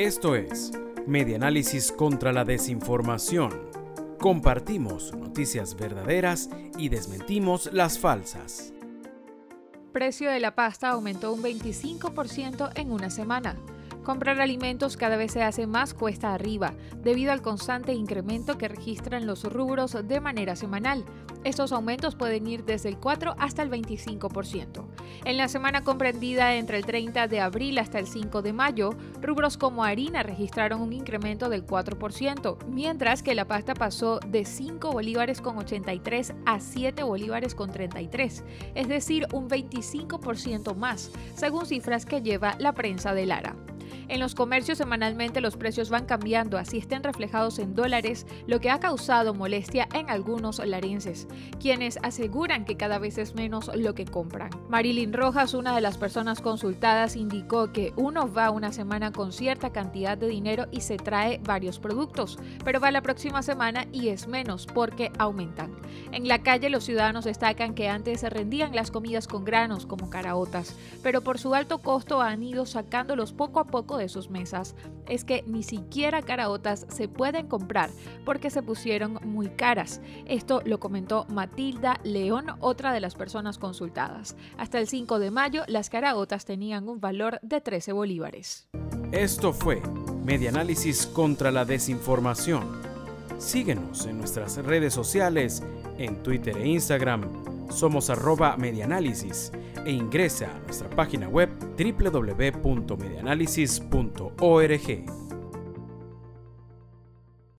Esto es Medianálisis contra la Desinformación. Compartimos noticias verdaderas y desmentimos las falsas. Precio de la pasta aumentó un 25% en una semana. Comprar alimentos cada vez se hace más cuesta arriba, debido al constante incremento que registran los rubros de manera semanal. Estos aumentos pueden ir desde el 4 hasta el 25%. En la semana comprendida entre el 30 de abril hasta el 5 de mayo, rubros como harina registraron un incremento del 4%, mientras que la pasta pasó de 5 bolívares con 83 a 7 bolívares con 33, es decir, un 25% más, según cifras que lleva la prensa de Lara. En los comercios semanalmente los precios van cambiando, así estén reflejados en dólares, lo que ha causado molestia en algunos larenses, quienes aseguran que cada vez es menos lo que compran. Marilyn Rojas, una de las personas consultadas, indicó que uno va una semana con cierta cantidad de dinero y se trae varios productos, pero va la próxima semana y es menos porque aumentan. En la calle los ciudadanos destacan que antes se rendían las comidas con granos como caraotas, pero por su alto costo han ido sacándolos poco a poco de sus mesas es que ni siquiera caraotas se pueden comprar porque se pusieron muy caras. Esto lo comentó Matilda León, otra de las personas consultadas. Hasta el 5 de mayo las caraotas tenían un valor de 13 bolívares. Esto fue Medianálisis contra la Desinformación. Síguenos en nuestras redes sociales, en Twitter e Instagram somos arroba medianálisis e ingresa a nuestra página web www.medianálisis.org.